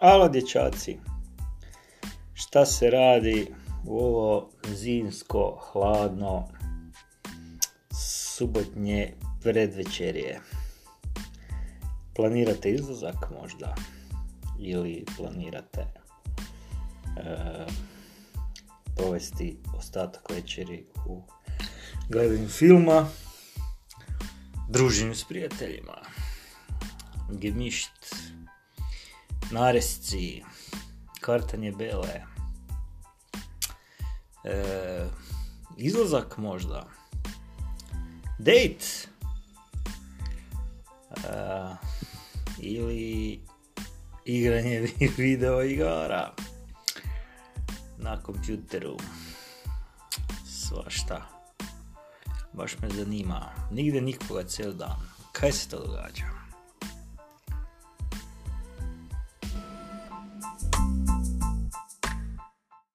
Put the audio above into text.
Alo dječaci, šta se radi u ovo zimsko, hladno, subotnje predvečerje? Planirate izlazak možda? Ili planirate e, provesti ostatak večeri u gledanju filma, druženju s prijateljima, gemišt, naresci, kartanje bele, e, izlazak možda, date, e, ili igranje video igara na kompjuteru, svašta. Baš me zanima. Nigde nikoga cijeli dan. Kaj se to događa?